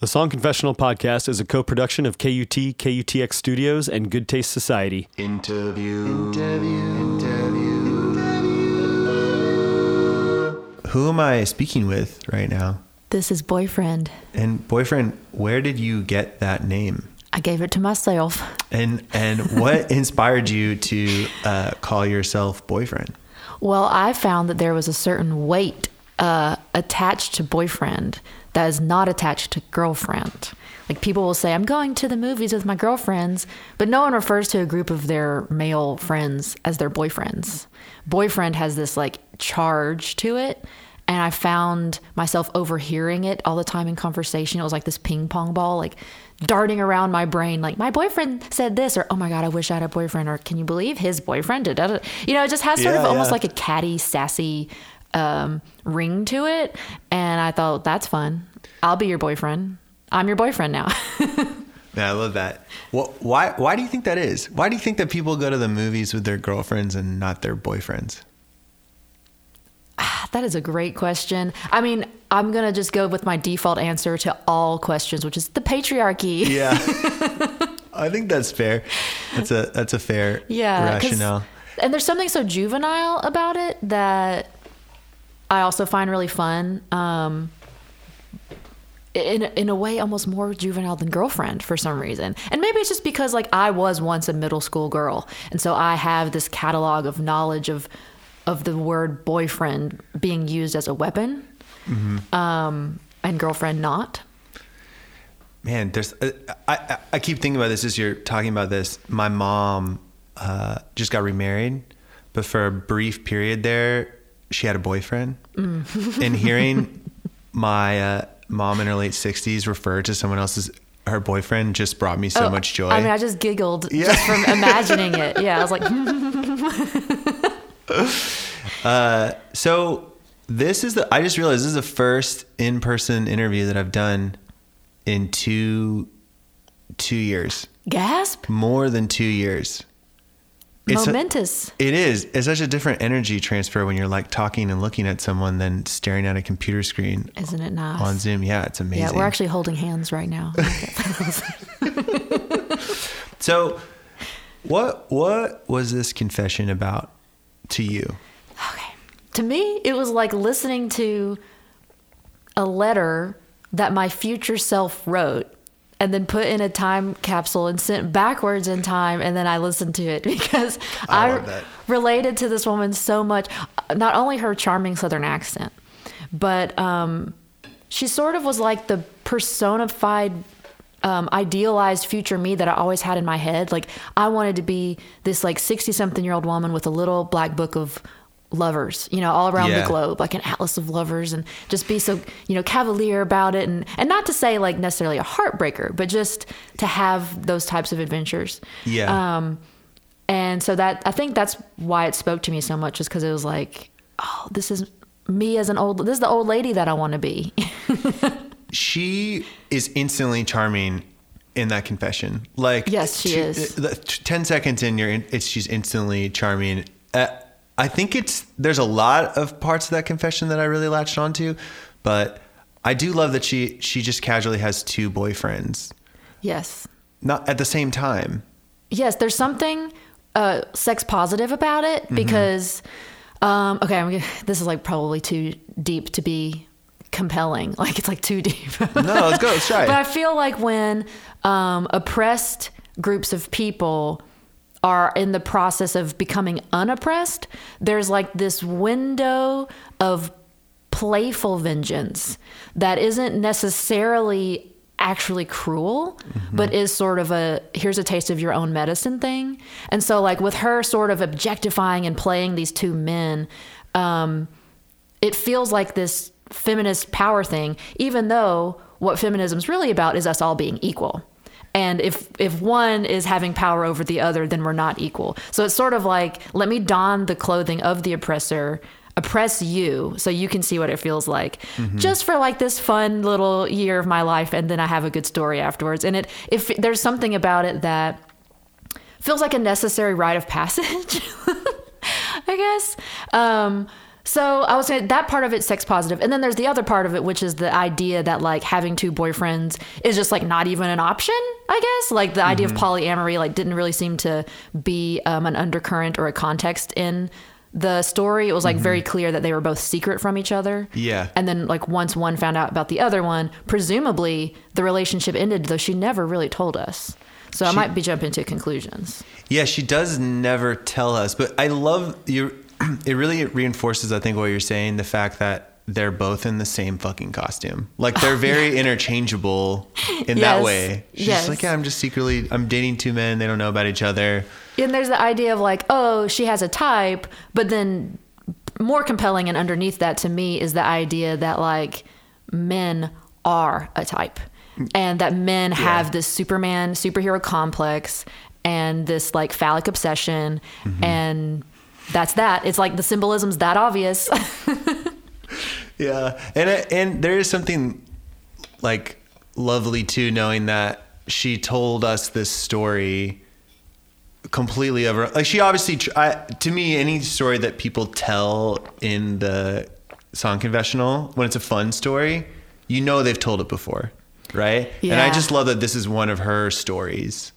The Song Confessional podcast is a co production of KUT, KUTX Studios, and Good Taste Society. Interview. Interview. Interview. Who am I speaking with right now? This is boyfriend. And boyfriend, where did you get that name? I gave it to myself. And and what inspired you to uh, call yourself boyfriend? Well, I found that there was a certain weight uh, attached to boyfriend that is not attached to girlfriend. Like people will say, I'm going to the movies with my girlfriends, but no one refers to a group of their male friends as their boyfriends. Boyfriend has this like charge to it. And I found myself overhearing it all the time in conversation. It was like this ping pong ball, like darting around my brain, like, my boyfriend said this, or oh my God, I wish I had a boyfriend, or can you believe his boyfriend? You know, it just has sort Yeah, of almost yeah. like a catty, sassy um, ring to it. And I thought, that's fun. I'll be your boyfriend. I'm your boyfriend now. Yeah, I love that. What, why why do you think that is? Why do you think that people go to the movies with their girlfriends and not their boyfriends? that is a great question. I mean, I'm going to just go with my default answer to all questions, which is the patriarchy. Yeah. I think that's fair. That's a that's a fair Yeah, rationale. And there's something so juvenile about it that I also find really fun. Um, in in a way, almost more juvenile than girlfriend for some reason. And maybe it's just because like I was once a middle school girl, and so I have this catalog of knowledge of of the word boyfriend being used as a weapon, um, and girlfriend not. Man, there's uh, I, I I keep thinking about this as you're talking about this. My mom uh, just got remarried, but for a brief period there, she had a boyfriend. and hearing my uh, mom in her late 60s refer to someone else's her boyfriend just brought me so Oh, much joy. I mean, I just giggled Yeah. just from imagining it. Yeah, I was like, So this is the I just realized this is the first in-person interview that I've done in two two years. gasp, More than 2 years. It's a- momentous. it is. It's such a different energy transfer when you're like talking and looking at someone than staring at a computer screen Isn't it nice? on Zoom. Yeah, it's amazing. Yeah, we're actually holding hands right now. So what what was this confession about to you? okay. To me, it was like listening to a letter that my future self wrote and then put in a time capsule and sent backwards in time and then I listened to it because I I, related to this woman so much not only her charming southern accent but um, she sort of was like the personified um, idealized future me that I always had in my head. Like I wanted to be this like 60 something year old woman with a little black book of lovers, you know, all around Yeah. the globe, like an atlas of lovers and just be so, you know, cavalier about it. And, and not to say like necessarily a heartbreaker, but just to have those types of adventures. Yeah. Um, and so that, I think that's why it spoke to me so much is because it was like, oh, this is me as an old, this is the old lady that I want to be. she is instantly charming in that confession. Like Yes, she is. t- Ten seconds in, you're in, it's she's instantly charming. Uh, I think it's there's a lot of parts of that confession that I really latched onto, but I do love that she she just casually has two boyfriends, yes. not at the same time. yes, there's something uh, sex positive about it because, um, okay, I'm, gonna- this is like probably too deep to be compelling. Like it's like too deep. No, let's go. Let's try but I feel like when um, oppressed groups of people are in the process of becoming unoppressed, there's like this window of playful vengeance that isn't necessarily actually cruel but is sort of a here's a taste of your own medicine thing and so like with her sort of objectifying and playing these two men um it feels like this feminist power thing, even though what feminism's really about is us all being equal. And if if one is having power over the other, then we're not equal. So it's sort of like let me don the clothing of the oppressor, oppress you, so you can see what it feels like, just for like this fun little year of my life, and then I have a good story afterwards. And it if there's something about it that feels like a necessary rite of passage, I guess. Um, So I was saying that part of it's sex positive, and then there's the other part of it, which is the idea that like having two boyfriends is just like not even an option. I guess like the idea of Mm-hmm. polyamory like didn't really seem to be um, an undercurrent or a context in the story. It was like very clear that they were both secret from each other. Mm-hmm. Yeah. And then like once one found out about the other one, presumably the relationship ended, though she never really told us. So I might be jumping to conclusions. Yeah, she does never tell us, but I love you. It really reinforces, I think, what you're saying. The fact that they're both in the same fucking costume, like they're very interchangeable in that way. She's yes. like, yeah, I'm just secretly, I'm dating two men. They don't know about each other. And there's the idea of like, oh, she has a type, but then more compelling and underneath that to me is the idea that like men are a type and that men have this Superman superhero complex and this like phallic obsession mm-hmm. and that's that. It's like the symbolism's that obvious. Yeah, and it- and there is something like lovely too, knowing that she told us this story completely over. Like she obviously, tr- I, to me, any story that people tell in the song confessional when it's a fun story, you know they've told it before, right? Yeah. And I just love that this is one of her stories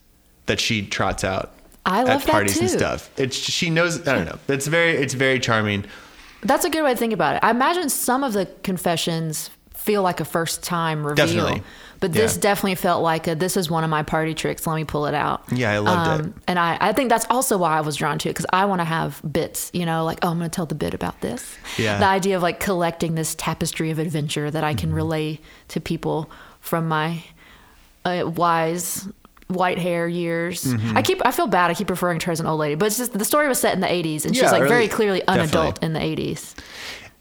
that she trots out. I love at that parties and stuff. It's she knows. I don't know. It's very. It's very charming. That's a good way to think about it. I imagine some of the confessions feel like a first time reveal. Definitely. But this Yeah. definitely felt like a this is one of my party tricks. Let me pull it out. Um, Yeah, I loved it. And I, I think that's also why I was drawn to it because I want to have bits, you know, like, oh, I'm going to tell the bit about this. Yeah. The idea of like collecting this tapestry of adventure that I can Mm-hmm. relay to people from my uh, wise white hair years. Mm-hmm. I keep I feel bad. I keep referring to her as an old lady, but it's just the story was set in the 80s and Yeah, she's like early- very clearly an definitely. adult in the 80s.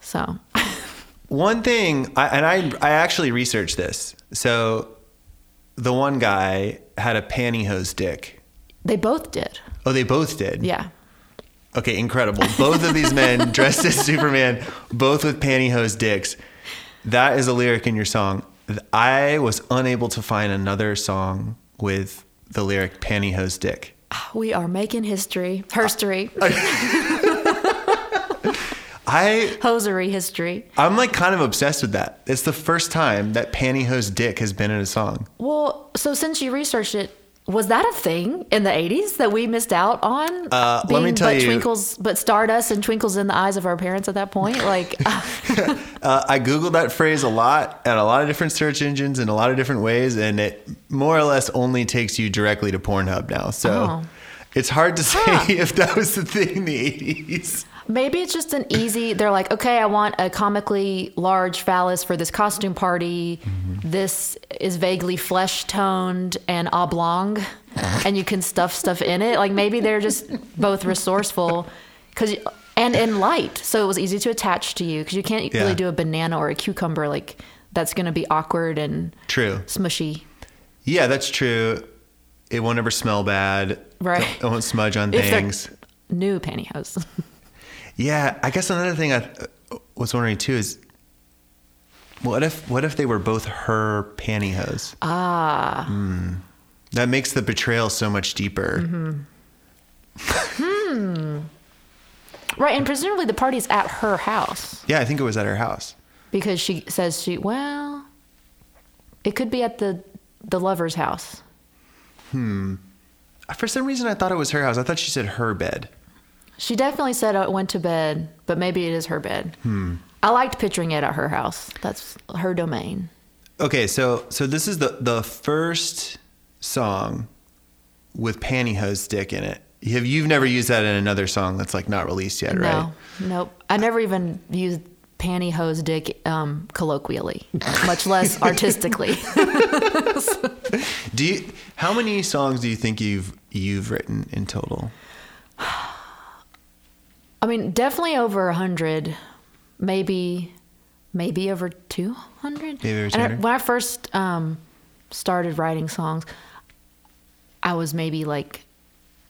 So, One thing, I, and I I actually researched this. So, the one guy had a pantyhose dick. they both did. Oh, they both did. Yeah. Okay, incredible. Both of these men dressed as Superman, both with pantyhose dicks. That is a lyric in your song. I was unable to find another song with the lyric pantyhose dick. We are making history, herstory, I hosiery history. I'm like kind of obsessed with that. It's the first time that pantyhose dick has been in a song. Well, so since you researched it, was that a thing in the 80s that we missed out on? Uh, let me tell but you- twinkles, but stardust and twinkles in the eyes of our parents at that point. Like, uh, Uh, I googled that phrase a lot at a lot of different search engines in a lot of different ways, and it more or less only takes you directly to Pornhub now. So Oh. it's hard to say Huh. if that was the thing in the 80s. Maybe it's just an easy. They're like, okay, I want a comically large phallus for this costume party. Mm-hmm. This is vaguely flesh toned and oblong, and you can stuff stuff in it. Like maybe they're just both resourceful, because and in light, so it was easy to attach to you because you can't Yeah. really do a banana or a cucumber like that's going to be awkward and True. smushy. Yeah, that's true. It won't ever smell bad. Right. It won't smudge on things. New pantyhose. Yeah, I guess another thing I uh, was wondering too is what if what if they were both her pantyhose? ah. That makes the betrayal so much deeper. Mm-hmm. Right, and presumably the party's at her house Yeah, I think it was at her house. because she says she well, it could be at the the lover's house. Hmm. For some reason, I thought it was her house. I thought she said her bed. She definitely said I went to bed, but maybe it is her bed. I liked picturing it at her house. That's her domain. Okay, so so this is the the first song with pantyhose dick in it. Have you've never used that in another song that's like not released yet, right? No, nope. I never even used pantyhose dick um, colloquially, much less artistically. Do you? How many songs do you think you've you've written in total? I mean, definitely over a hundred, maybe, maybe over two hundred. Maybe over And I- 200? When I first um, started writing songs, I was maybe like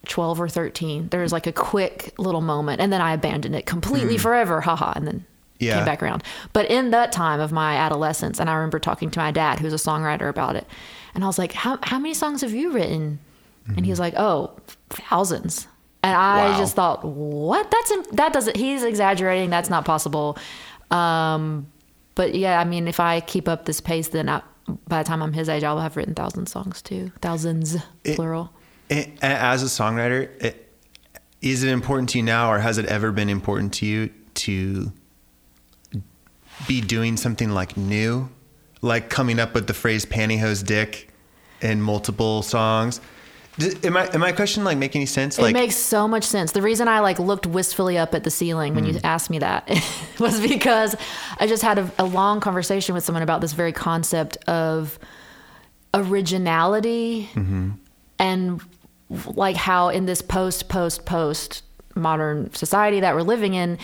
twelve or thirteen. There was like a quick little moment, and then I abandoned it completely forever. Haha, and then. Yeah. came back around. But in that time of my adolescence, and I remember talking to my dad, who's a songwriter, about it, and I was like, "How how many songs have you written?" And Mm-hmm. he was like, "Oh, thousands." And I Wow. just thought, what? That's that doesn't. He's exaggerating. That's not possible. Um, but yeah, I mean, if I keep up this pace, then I, by the time I'm his age, I'll have written thousands songs too. Thousands, It- plural. It, as a songwriter, it, is it important to you now, or has it ever been important to you to be doing something like new, like coming up with the phrase "pantyhose dick" in multiple songs? Am I am my question like make any sense? Like It Like, makes so much sense. The reason I like looked wistfully up at the ceiling when you Mm. asked me that was because I just had a, a long conversation with someone about this very concept of originality Mm-hmm. and like how in this post post post modern society that we're living in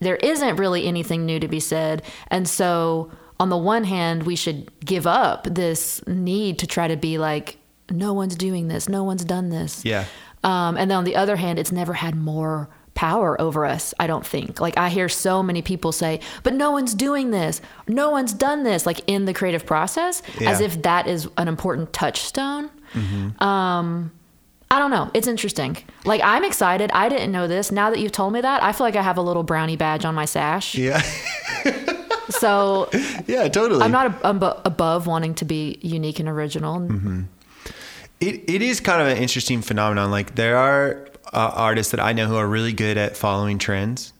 there isn't really anything new to be said and so on the one hand we should give up this need to try to be like no one's doing this no one's done this Yeah. um, and then on the other hand it's never had more power over us i don't think like i hear so many people say but no one's doing this no one's done this like in the creative process as if that is an important touchstone um I don't know. It's interesting. Like I'm excited. I didn't know this. Now that you've told me that, I feel like I have a little brownie badge on my sash. yeah, So yeah, totally. I'm not ab- ab- above wanting to be unique and original. Mm-hmm. It it is kind of an interesting phenomenon. Like there are uh, artists that I know who are really good at following trends.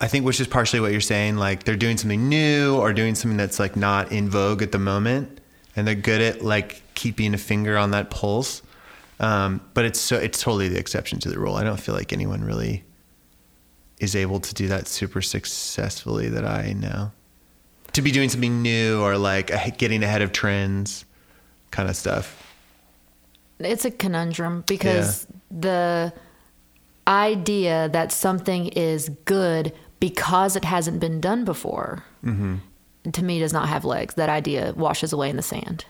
I think which is partially what you're saying. Like they're doing something new or doing something that's like not in vogue at the moment, and they're good at like keeping a finger on that pulse. Um, but it's so it's totally the exception to the rule. I don't feel like anyone really is able to do that super successfully that I know. To be doing something new or like getting ahead of trends, kind of stuff. It's a conundrum because the idea that something is good because it hasn't been done before mm-hmm. to me does not have legs. That idea washes away in the sand.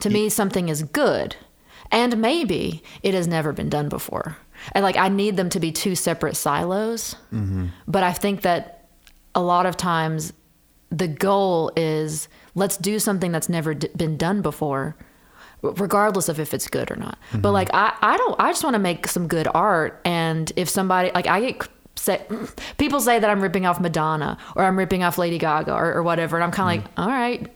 To me, something is good, and maybe it has never been done before. And like, I need them to be two separate silos. Mm-hmm. But I think that a lot of times the goal is let's do something that's never d- been done before regardless of if it's good or not but mm-hmm. like i i don't i just want to make some good art and if somebody like i get say people say that i'm ripping off madonna or i'm ripping off lady gaga or, or whatever and i'm kind of mm. like all right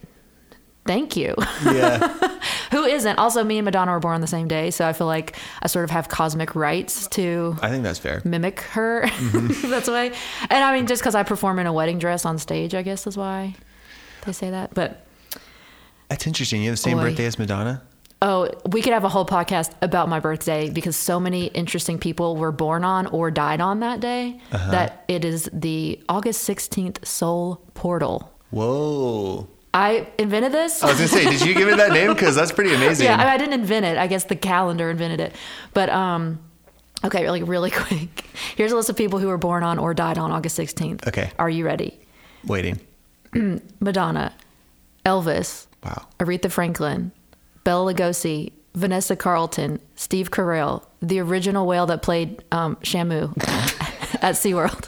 thank you Yeah. who isn't also me and madonna were born on the same day so i feel like i sort of have cosmic rights to I think that's fair. mimic her mm-hmm. that's why and i mean just because i perform in a wedding dress on stage i guess is why they say that but That's interesting. You have the same Boy. birthday as Madonna? Oh we could have a whole podcast about my birthday because so many interesting people were born on or died on that day that it is the august 16th soul portal Whoa. i invented this I was going to say, did you give it that name? Because that's pretty amazing. yeah I, mean, I didn't invent it i guess the calendar invented it but um okay like really quick here's a list of people who were born on or died on august 16th Okay. are you ready Waiting. Madonna, Elvis, Wow. Aretha Franklin, Bela Lugosi, Vanessa Carlton, Steve Carell, the original whale that played um, Shamu at SeaWorld,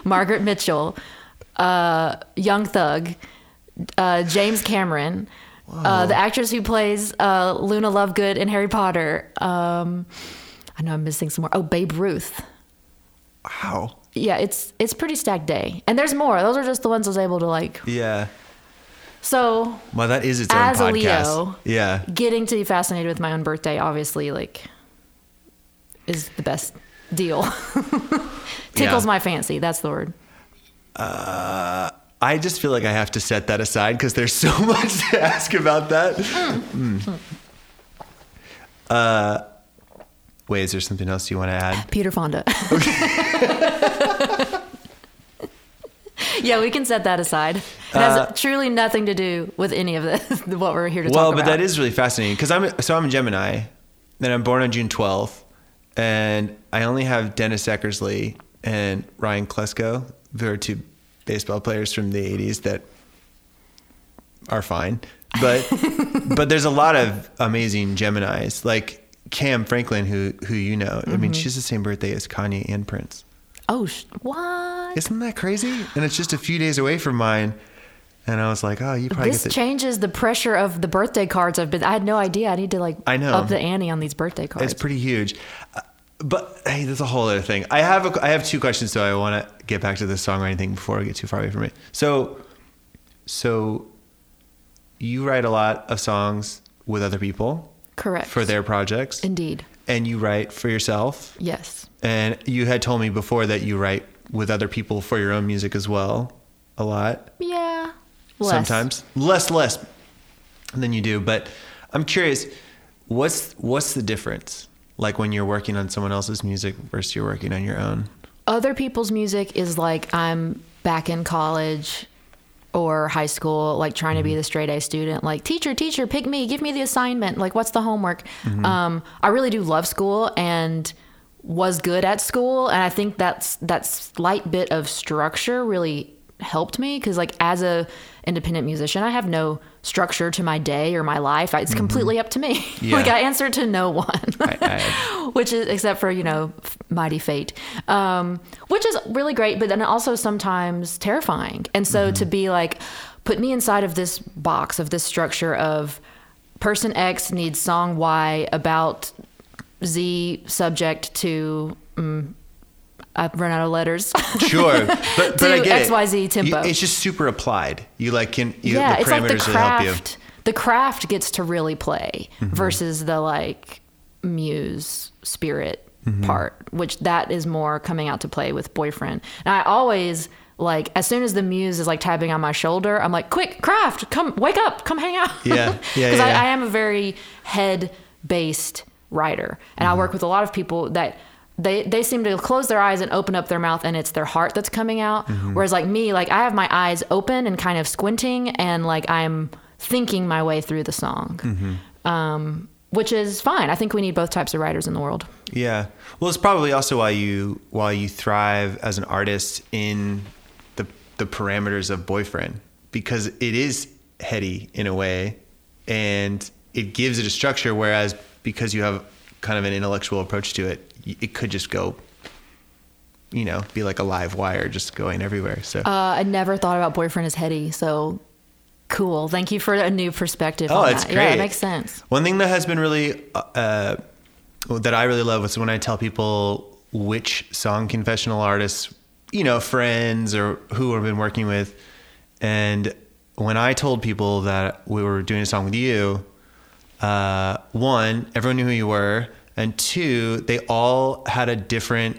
Margaret Mitchell, uh, Young Thug, uh, James Cameron, uh, the actress who plays uh, Luna Lovegood in Harry Potter. Um, I know I'm missing some more. Oh, Babe Ruth Wow. yeah, it's it's pretty stacked day, and there's more. Those are just the ones I was able to like. Yeah. So Well, that is its own As a. Leo. Yeah. getting to be fascinated with my own birthday, obviously, like, is the best deal. Tickles Yeah. my fancy. That's the word. I just feel like I have to set that aside because there's so much to ask about that. Mm. Uh, wait, is there something else you want to add? Peter Fonda. yeah, we can set that aside. It has Uh, truly nothing to do with any of this. What we're here to Well, talk but that is really fascinating because I'm so I'm a Gemini, and I'm born on June 12th, and I only have Dennis Eckersley and Ryan Klesko, who are two baseball players from the 80s that are fine, but but there's a lot of amazing Geminis like Cam Franklin, who who you know. I Mm-hmm. mean, she's the same birthday as Kanye and Prince. Oh, sh- what? Isn't that crazy? And it's just a few days away from mine. And I was like, oh, you probably This get the. changes the pressure of the birthday cards I've been. I had no idea. I need to like I know. up the ante on these birthday cards. It's pretty huge. Uh, but hey, that's a whole other thing. I have a, I have two questions, so I want to get back to this song or anything before I get too far away from it. So, so you write a lot of songs with other people Correct. for their projects, Indeed. and you write for yourself. Yes. And you had told me before that you write with other people for your own music as well, a lot. Yeah. Less. Sometimes less, less than you do. But I'm curious, what's what's the difference? Like when you're working on someone else's music versus you're working on your own. Other people's music is like I'm back in college or high school, like trying to be the straight A student, like teacher, teacher, pick me, give me the assignment. Like, what's the homework? Um, I really do love school and was good at school, and I think that's that slight bit of structure really helped me because, like, as a independent musician, I have no structure to my day or my life. It's completely up to me. Yeah. like, I answer to no one I, I, which is except for you know mighty fate um, which is really great but then also sometimes terrifying and so to be like put me inside of this box of this structure of person x needs song y about z subject to mm, i've run out of letters sure, but, but To I get. XYZ tempo. You- it's just super applied. You like can you, yeah, the it's like the parameters will help you. craft. The craft gets to really play Mm-hmm. versus the like muse spirit Mm-hmm. part, which that is more coming out to play with boyfriend. And I always like as soon as the muse is like tapping on my shoulder, I'm like, quick, craft, come wake up, come hang out. Yeah, yeah, Because yeah, I. I am a very head based writer, and Mm-hmm. I work with a lot of people that. They, they seem to close their eyes and open up their mouth and it's their heart that's coming out Mm-hmm. whereas like me like i have my eyes open and kind of squinting and like i'm thinking my way through the song Mm-hmm. um, which is fine i think we need both types of writers in the world Yeah. Well, it's probably also why you why you thrive as an artist in the the parameters of boyfriend because it is heady in a way and it gives it a structure whereas because you have kind of an intellectual approach to it it could just go you know be like a live wire just going everywhere so. Uh, i never thought about boyfriend as heady so cool. Thank you for a new perspective Oh, on it's that. Yeah it makes sense. One thing that has been really uh, that I really love is when I tell people which song confessional artists, you know, friends or who I've been working with, and when I told people that we were doing a song with you, uh, one, everyone knew who you were, and two, they all had a different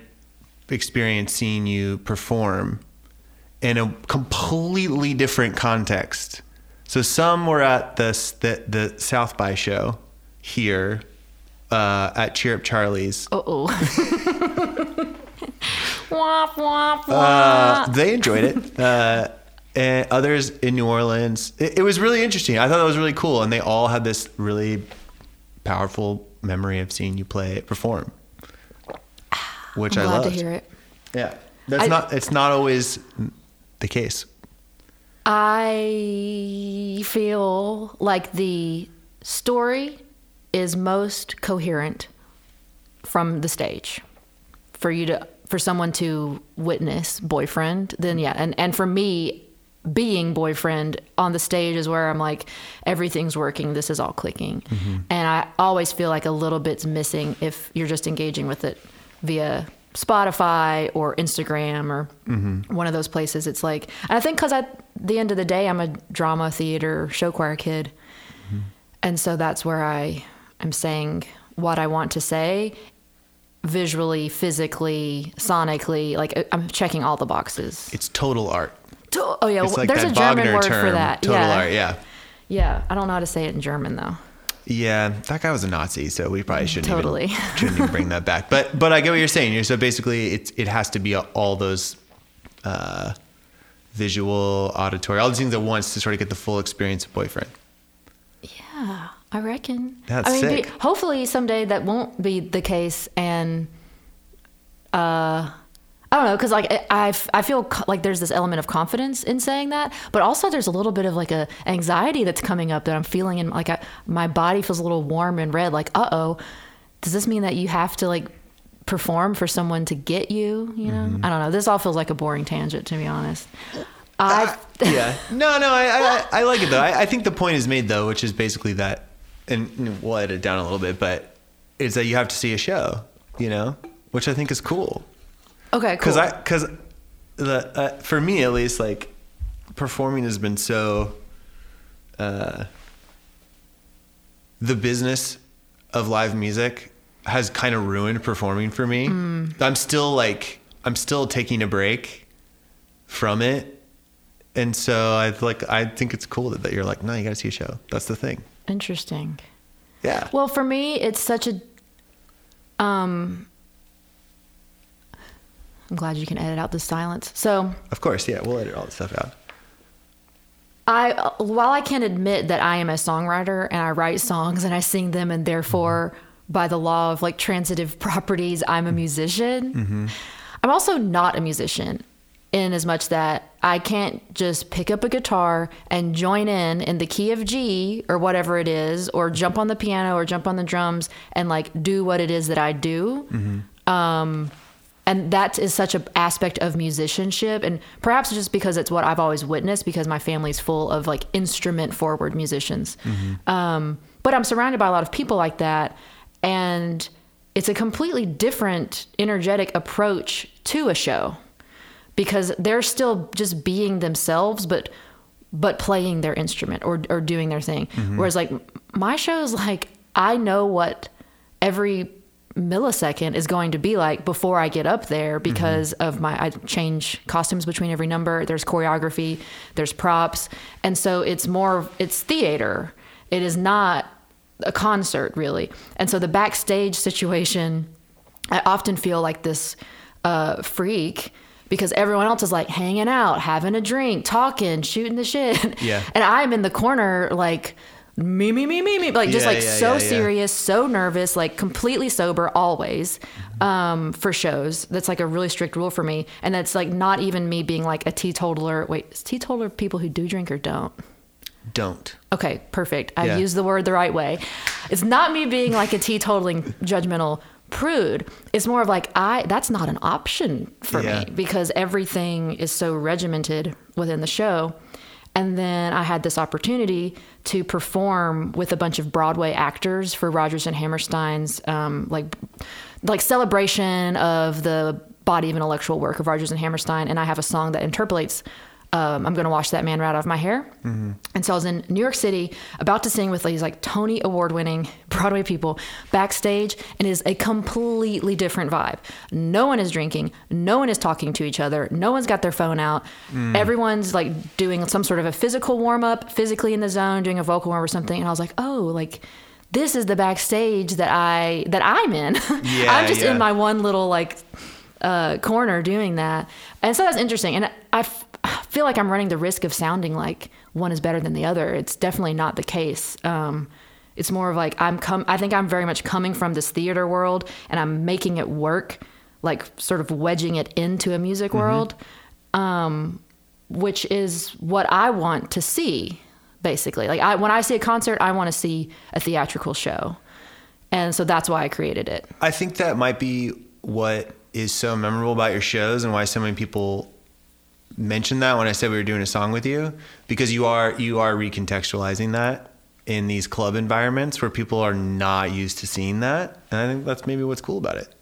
experience seeing you perform in a completely different context. So some were at the the, the South by show here uh, at Cheer Up Charlie's. uh-oh womp, womp, womp. Uh, they enjoyed it. Uh, and others in New Orleans. It, it was really interesting. I thought that was really cool, and they all had this really powerful memory of seeing you play perform, ah, which I'm I loved. to hear it Yeah, that's I- not. It's not always the case. I feel like the story is most coherent from the stage. For you to for someone to witness boyfriend, then yeah, and and for me being boyfriend on the stage is where I'm like everything's working, this is all clicking. Mm-hmm. And I always feel like a little bit's missing if you're just engaging with it via Spotify or Instagram or mm-hmm. one of those places. It's like, I think because at the end of the day, I'm a drama theater show choir kid. Mm-hmm. And so that's where I am saying what I want to say visually, physically, sonically. Like I'm checking all the boxes. It's total art. To- Oh, yeah. It's like there's a German Wagner word term. for that. Total yeah. art. Yeah. Yeah. I don't know how to say it in German, though. Yeah, that guy was a Nazi, so we probably shouldn't Totally. even, shouldn't even bring that back. But but I get what you're saying. You're, so basically, it's it has to be all those uh, visual, auditory, all these things at once to sort of get the full experience of boyfriend. Yeah, I reckon. That's I mean, sick. be- hopefully someday that won't be the case, and uh, I don't know, because like I, I feel co- like there's this element of confidence in saying that, but also there's a little bit of like a anxiety that's coming up that I'm feeling, and like I, my body feels a little warm and red. Like, uh oh, does this mean that you have to like perform for someone to get you? You know, Mm-hmm. I don't know. This all feels like a boring tangent, to be honest. I yeah. No, no, I, I, I like it though. I, I think the point is made though, which is basically that, and we'll edit it down a little bit, but is that you have to see a show, you know, which I think is cool. Okay, cool. Because I because the uh, for me at least like performing has been so uh, the business of live music has kind of ruined performing for me. I'm still like I'm still taking a break from it. And so I like I think it's cool that, that you're like, no, you gotta see a show. That's the thing. Interesting. Yeah. Well, for me, it's such a. Um, I'm glad you can edit out the silence. So of course, yeah, we'll edit all this stuff out. I, while I can admit that I am a songwriter and I write songs and I sing them, and therefore, mm-hmm. by the law of like transitive properties, I'm a mm-hmm. musician. Mm-hmm. I'm also not a musician in as much that I can't just pick up a guitar and join in in the key of G or whatever it is, or jump on the piano or jump on the drums and like do what it is that I do. Um, and that is such an aspect of musicianship. And perhaps just because it's what i've always witnessed because my family's full of like instrument forward musicians. Um, but i'm surrounded by a lot of people like that. And it's a completely different energetic approach to a show because they're still just being themselves but but playing their instrument or, or doing their thing. Whereas like my show is like i know what every millisecond is going to be like before I get up there because of my I change costumes between every number. There's choreography, there's props, and so it's more it's theater. It is not a concert really. And so the backstage situation, I often feel like this uh, freak because everyone else is like hanging out, having a drink, talking, shooting the shit. Yeah. And I'm in the corner like me, me, me, me, me, like just Yeah, like yeah, so yeah, serious, so nervous, like completely sober always um, for shows. That's like a really strict rule for me. And that's like not even me being like a teetotaler. Wait, is teetotaler people who do drink or don't? Don't. Okay, perfect. I used the word the right way. It's not me being like a teetotaling judgmental prude. It's more of like I that's not an option for me because everything is so regimented within the show. And then I had this opportunity to perform with a bunch of Broadway actors for Rodgers and Hammerstein's um, like like celebration of the body of intellectual work of Rodgers and Hammerstein. And I have a song that interpolates um, I'm going to wash that man right out of my hair. And so I was in New York City about to sing with these like Tony award winning Broadway people backstage, and it is a completely different vibe. No one is drinking, no one is talking to each other, no one's got their phone out. Everyone's like doing some sort of a physical warm up, physically in the zone, doing a vocal warm or something. And I was like, oh, like this is the backstage that I that I'm in. Yeah, I'm just yeah. in my one little like uh, corner doing that. And so that's interesting. And I f- I feel like I'm running the risk of sounding like one is better than the other. It's definitely not the case. Um, it's more of like I'm com- I think I'm very much coming from this theater world and I'm making it work, like sort of wedging it into a music world, um, which is what I want to see. Basically, like I when I see a concert, I want to see a theatrical show, and so that's why I created it. I think that might be what is so memorable about your shows and why so many people mentioned that when I said we were doing a song with you because you are you are recontextualizing that in these club environments where people are not used to seeing that and I think that's maybe what's cool about it.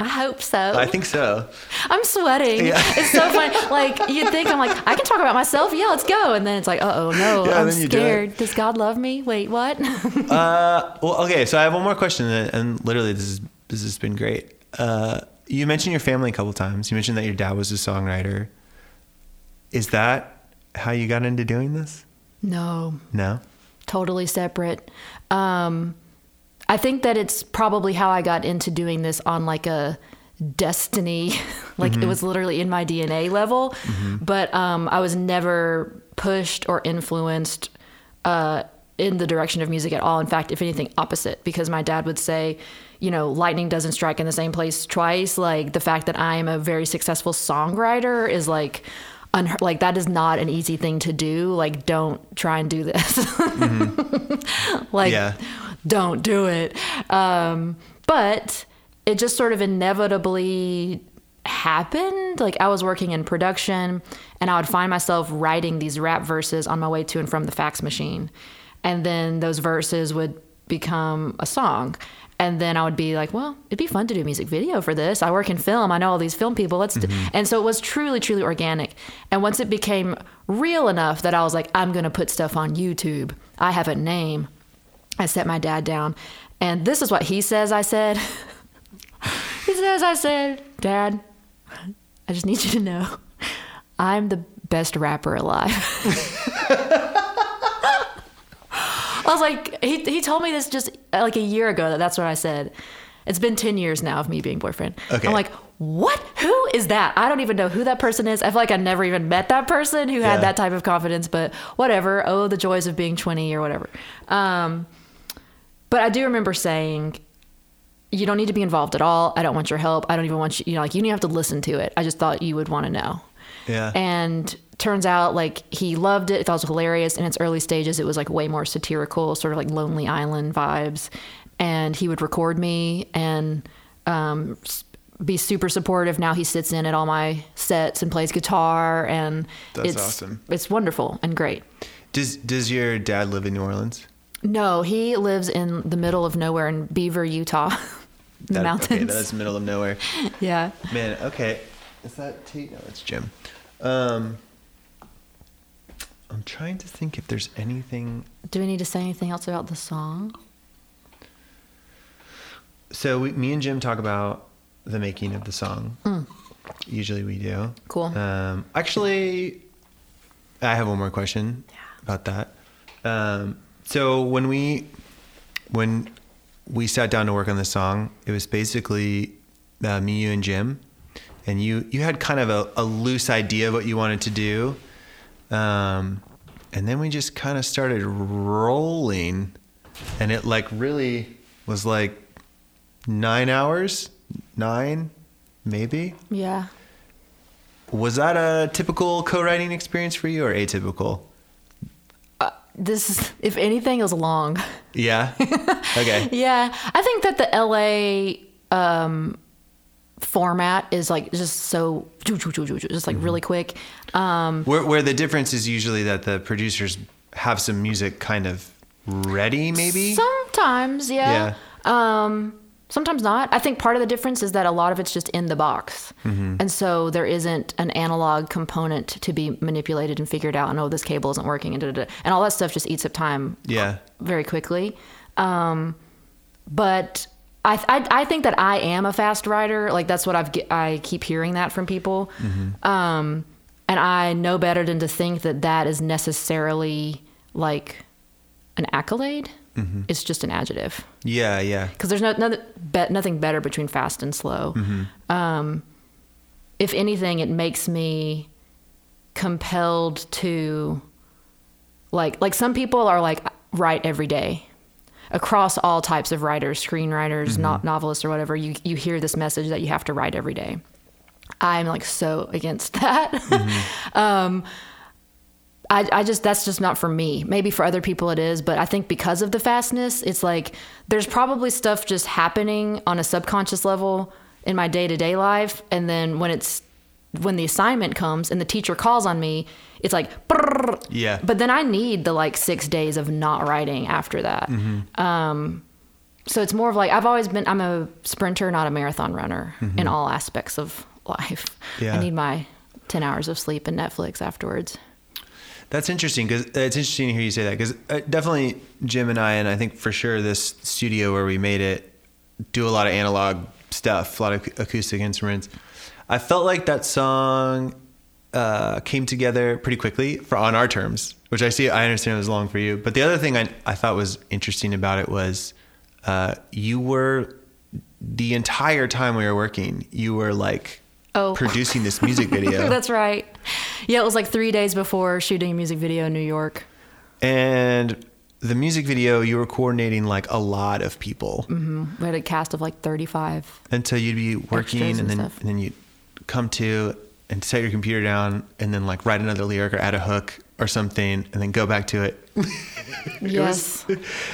I hope so. I think so. I'm sweating. Yeah. It's so funny. Like you think I'm like I can talk about myself. Yeah, let's go. And then it's like, uh oh, no, Yeah, I'm you do scared. Does God love me? Wait, what? Uh, well, okay, so I have one more question, and, and literally, this is this has been great. Uh, you mentioned your family a couple times. You mentioned that your dad was a songwriter. Is that how you got into doing this? no, No. totally separate. Um, I think that it's probably how I got into doing this on like a destiny, like it was literally in my DNA level. But um, I was never pushed or influenced uh, in the direction of music at all. In fact, if anything, opposite, because my dad would say, you know, lightning doesn't strike in the same place twice. Like the fact that I am a very successful songwriter is like, like that is not an easy thing to do. Like, don't try and do this. like, Yeah. don't do it. Um, but it just sort of inevitably happened. Like I was working in production and I would find myself writing these rap verses on my way to and from the fax machine. And then those verses would become a song. And then I would be like, well, it'd be fun to do a music video for this. I work in film. I know all these film people. Let's do. Mm-hmm. And so it was truly, truly organic. And once it became real enough that I was like, I'm going to put stuff on YouTube, I have a name. I set my dad down. And this is what he says I said. he says I said, Dad, I just need you to know I'm the best rapper alive. I was like, he, he told me this just uh, like a year ago that that's what I said. It's been 10 years now of me being boyfriend. Okay. I'm like, what? Who is that? I don't even know who that person is. I feel like I never even met that person who Yeah. had that type of confidence, but whatever. Oh, the joys of being 20 or whatever. Um, but I do remember saying, you don't need to be involved at all. I don't want your help. I don't even want you, you know, like you don't have to listen to it. I just thought you would want to know. Yeah. And turns out like he loved it. Thought it was hilarious. In its early stages, it was like way more satirical, sort of like Lonely Island vibes. And he would record me and um, be super supportive. Now he sits in at all my sets and plays guitar, and That's it's awesome. it's wonderful and great. Does Does your dad live in New Orleans? No, he lives in the middle of nowhere in Beaver, Utah, the That- mountains. Okay, that's middle of nowhere. yeah. Man, okay. Is that Tate? No, it's Jim. Um, I'm trying to think if there's anything. Do we need to say anything else about the song? So we, me and Jim talk about the making of the song. Usually we do. Cool. Um, actually, I have one more question about that. Um, so when we when we sat down to work on the song, it was basically uh, me, you, and Jim, and you you had kind of a, a loose idea of what you wanted to do, um, and then we just kind of started rolling, and it like really was like nine hours, nine, maybe. Yeah. Was that a typical co-writing experience for you or atypical? This is, if anything, it was long. Yeah. okay. Yeah, I think that the LA um, format is like just so just like really quick. Um, Where, where the difference is usually that the producers have some music kind of ready, maybe. sometimes, yeah. yeah. Um, sometimes not. I think part of the difference is that a lot of it's just in the box, Mm-hmm. and so there isn't an analog component to be manipulated and figured out. And oh, this cable isn't working, and da, da, da. and all that stuff just eats up time Yeah. very quickly. Um, but I, I I think that I am a fast writer. Like that's what I've I keep hearing that from people. Um, and I know better than to think that that is necessarily like an accolade. It's just an adjective Yeah. Yeah. because there's no, no be, nothing better between fast and slow. Um, if anything, it makes me compelled to like like some people are like write every day across all types of writers, screenwriters, no, novelists, or whatever. You you hear this message that you have to write every day. I'm like so against that. um, I, I just that's just not for me. Maybe for other people it is, but I think because of the fastness, it's like there's probably stuff just happening on a subconscious level in my day to day life, and then when it's when the assignment comes and the teacher calls on me, it's like brrr. Yeah. But then I need the like six days of not writing after that. Um, so it's more of like I've always been. I'm a sprinter, not a marathon runner in all aspects of life. Yeah. I need my ten hours of sleep and Netflix afterwards. That's interesting because it's interesting to hear you say that because uh, definitely Jim and I, and I think for sure this studio where we made it, do a lot of analog stuff, a lot of acoustic instruments. I felt like that song uh, came together pretty quickly for on our terms, which I see. I understand it was long for you, but the other thing I, I thought was interesting about it was uh, you were the entire time we were working, you were like Oh. producing this music video. That's right. Yeah, it was like three days before shooting a music video in New York. And the music video, you were coordinating like a lot of people. We had a cast of like 35. And so you'd be working and and then and then you'd come to and set your computer down and then like write another lyric or add a hook or something and then go back to it. Yes.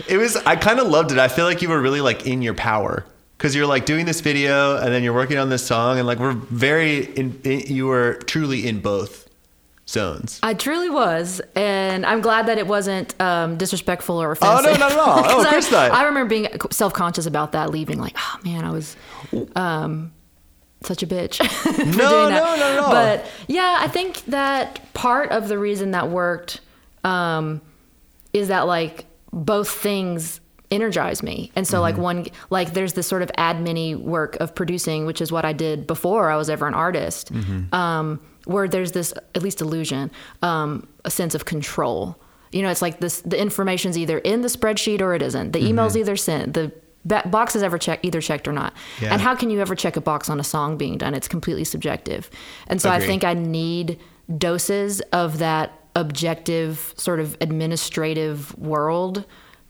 It was I kind of loved it. I feel like you were really like in your power cuz you're like doing this video and then you're working on this song and like we're very in, in you were truly in both zones. I truly was, and I'm glad that it wasn't um, disrespectful or offensive. Oh, no, not at all. Oh, of 'Cause I- not. I remember being self-conscious about that, leaving like, oh man, I was um, such a bitch. for No, doing that. no, not at. But yeah, I think that part of the reason that worked um, is that like both things energize me and so Mm-hmm. like one like there's this sort of admin work of producing which is what i did before i was ever an artist Mm-hmm. um, where there's this at least illusion um, a sense of control you know it's like this the information's either in the spreadsheet or it isn't the email's either sent the ba- box is ever checked either checked or not. Yeah. and how can you ever check a box on a song being done? It's completely subjective. And so i think i need doses of that objective sort of administrative world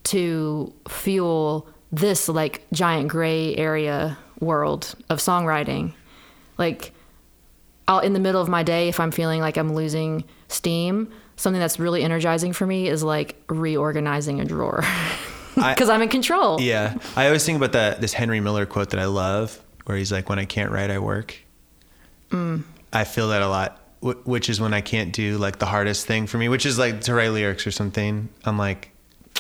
to fuel this like giant gray area world of songwriting. Like I'll in the middle of my day if I'm feeling like I'm losing steam something that's really energizing for me is like reorganizing a drawer because I'm in control Yeah, I always think about that this Henry Miller quote that I love, where he's like, "When I can't write, I work." Mm. I feel that a lot, which is when I can't do like the hardest thing for me, which is like to write lyrics or something. I'm like,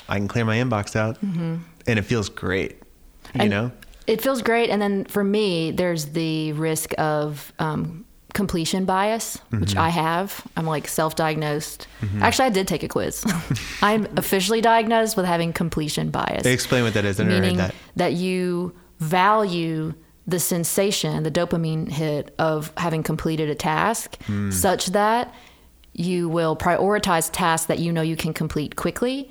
I can clear my inbox out, and it feels great. You Mm-hmm. And know? it feels great and then for me there's the risk of um, completion bias which Mm-hmm. i have i'm like self-diagnosed actually i did take a quiz i'm officially diagnosed with having completion bias Explain what that is. I never heard meaning that. that you value the sensation, the dopamine hit of having completed a task, Hmm. such that you will prioritize tasks that you know you can complete quickly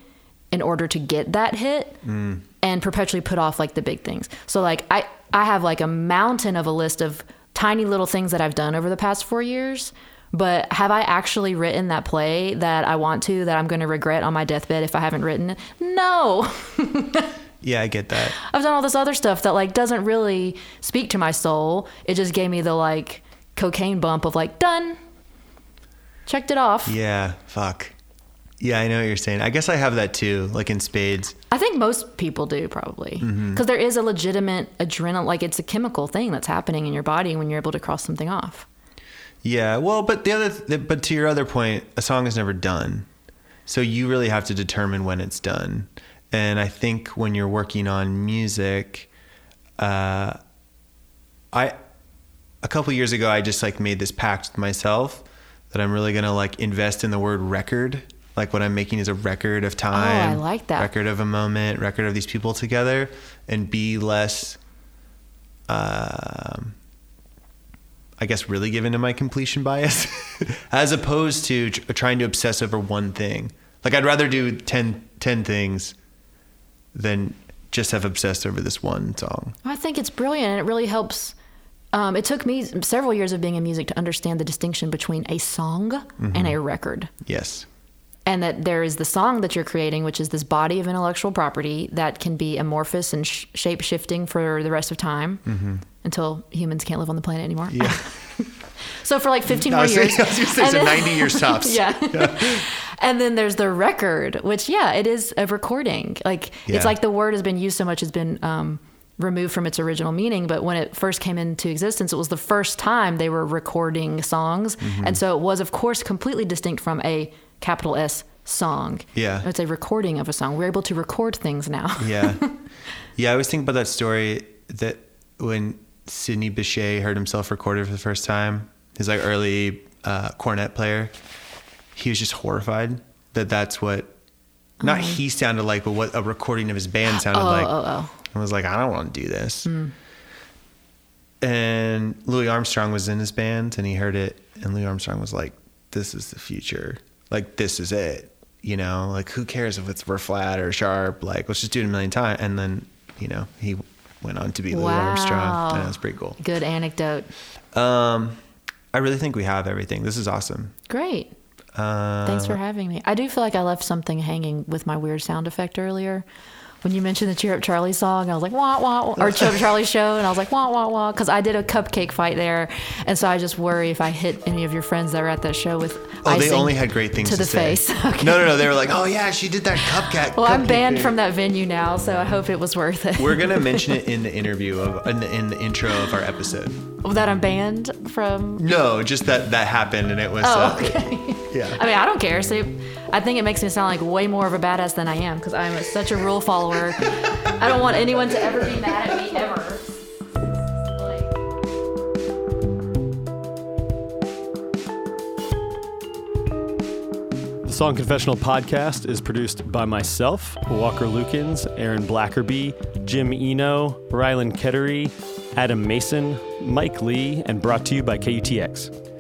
in order to get that hit Hmm. and perpetually put off like the big things. So like I I have like a mountain of a list of tiny little things that I've done over the past 4 years. But have I actually written that play that I want to that I'm going to regret on my deathbed if I haven't written it? No. Yeah, I get that. I've done all this other stuff that like doesn't really speak to my soul. It just gave me the like cocaine bump of like done. Checked it off. Yeah, fuck. Yeah, I know what you're saying. I guess I have that too, like in spades. I think most people do probably because there is a legitimate adrenaline, like it's a chemical thing that's happening in your body when you're able to cross something off. Yeah, well, but the other, th- but to your other point, a song is never done, so you really have to determine when it's done. And I think when you're working on music, uh, I a couple years ago I just like made this pact with myself that I'm really gonna like invest in the word record. Like what I'm making is a record of time. like that. Record of a moment, record of these people together, and be less. Um, I guess really given to my completion bias, as opposed to tr- trying to obsess over one thing. Like I'd rather do 10, 10 things than just have obsessed over this one song. I think it's brilliant and it really helps. Um, it took me several years of being in music to understand the distinction between a song and a record. Yes. And that there is the song that you're creating, which is this body of intellectual property that can be amorphous and sh- shape shifting for the rest of time until humans can't live on the planet anymore. Yeah. so for like 15 I more years. I was gonna say, And so then- 90 years tops. yeah. and then there's the record, which yeah, it is a recording. Like Yeah. it's like the word has been used so much, it's been um, removed from its original meaning. But when it first came into existence, it was the first time they were recording songs, Mm-hmm. and so it was, of course, completely distinct from a capital S song. Yeah. it's a recording of a song. We're able to record things now. yeah. Yeah, I always think about that story that when Sidney Bechet heard himself recorded for the first time, his like early uh, cornet player, he was just horrified that that's what not he sounded like, but what a recording of his band sounded Oh, like. oh, oh. I was like, I don't want to do this. And Louis Armstrong was in his band and he heard it and Louis Armstrong was like, This is the future. Like this is it. You know, like who cares if it's we're flat or sharp? Like let's just do it a million times. And then, you know, he went on to be Louis Armstrong. And that's pretty cool. Good anecdote. Um I really think we have everything. This is awesome. Great. Uh, Thanks for having me. I do feel like I left something hanging with my weird sound effect earlier. When you mentioned the Cheer Up Charlie song, I was like, wah, wah, wah, or Cheer Up Charlie show, and I was like, wah, wah, wah, because I did a cupcake fight there. And so I just worry if I hit any of your friends that were at that show with Oh, icing they only had great things to to, the say. face. Okay. No, no, no. They were like, "Oh yeah, she did that cupcake." Well, I'm banned thing." from that venue now, so I hope it was worth it. We're gonna mention it in the interview of in the, in the intro of our episode. That I'm banned from. No, just that that happened and it was. Oh, uh, okay. Yeah. I mean, I don't care. See, I think it makes me sound like way more of a badass than I am because I'm a, such a rule follower. I don't want anyone to ever be mad at me ever. The Song Confessional podcast is produced by myself, Walker Lukens, Aaron Blackerby, Jim Eno, Rylan Kettery, Adam Mason, Mike Lee, and brought to you by KUTX.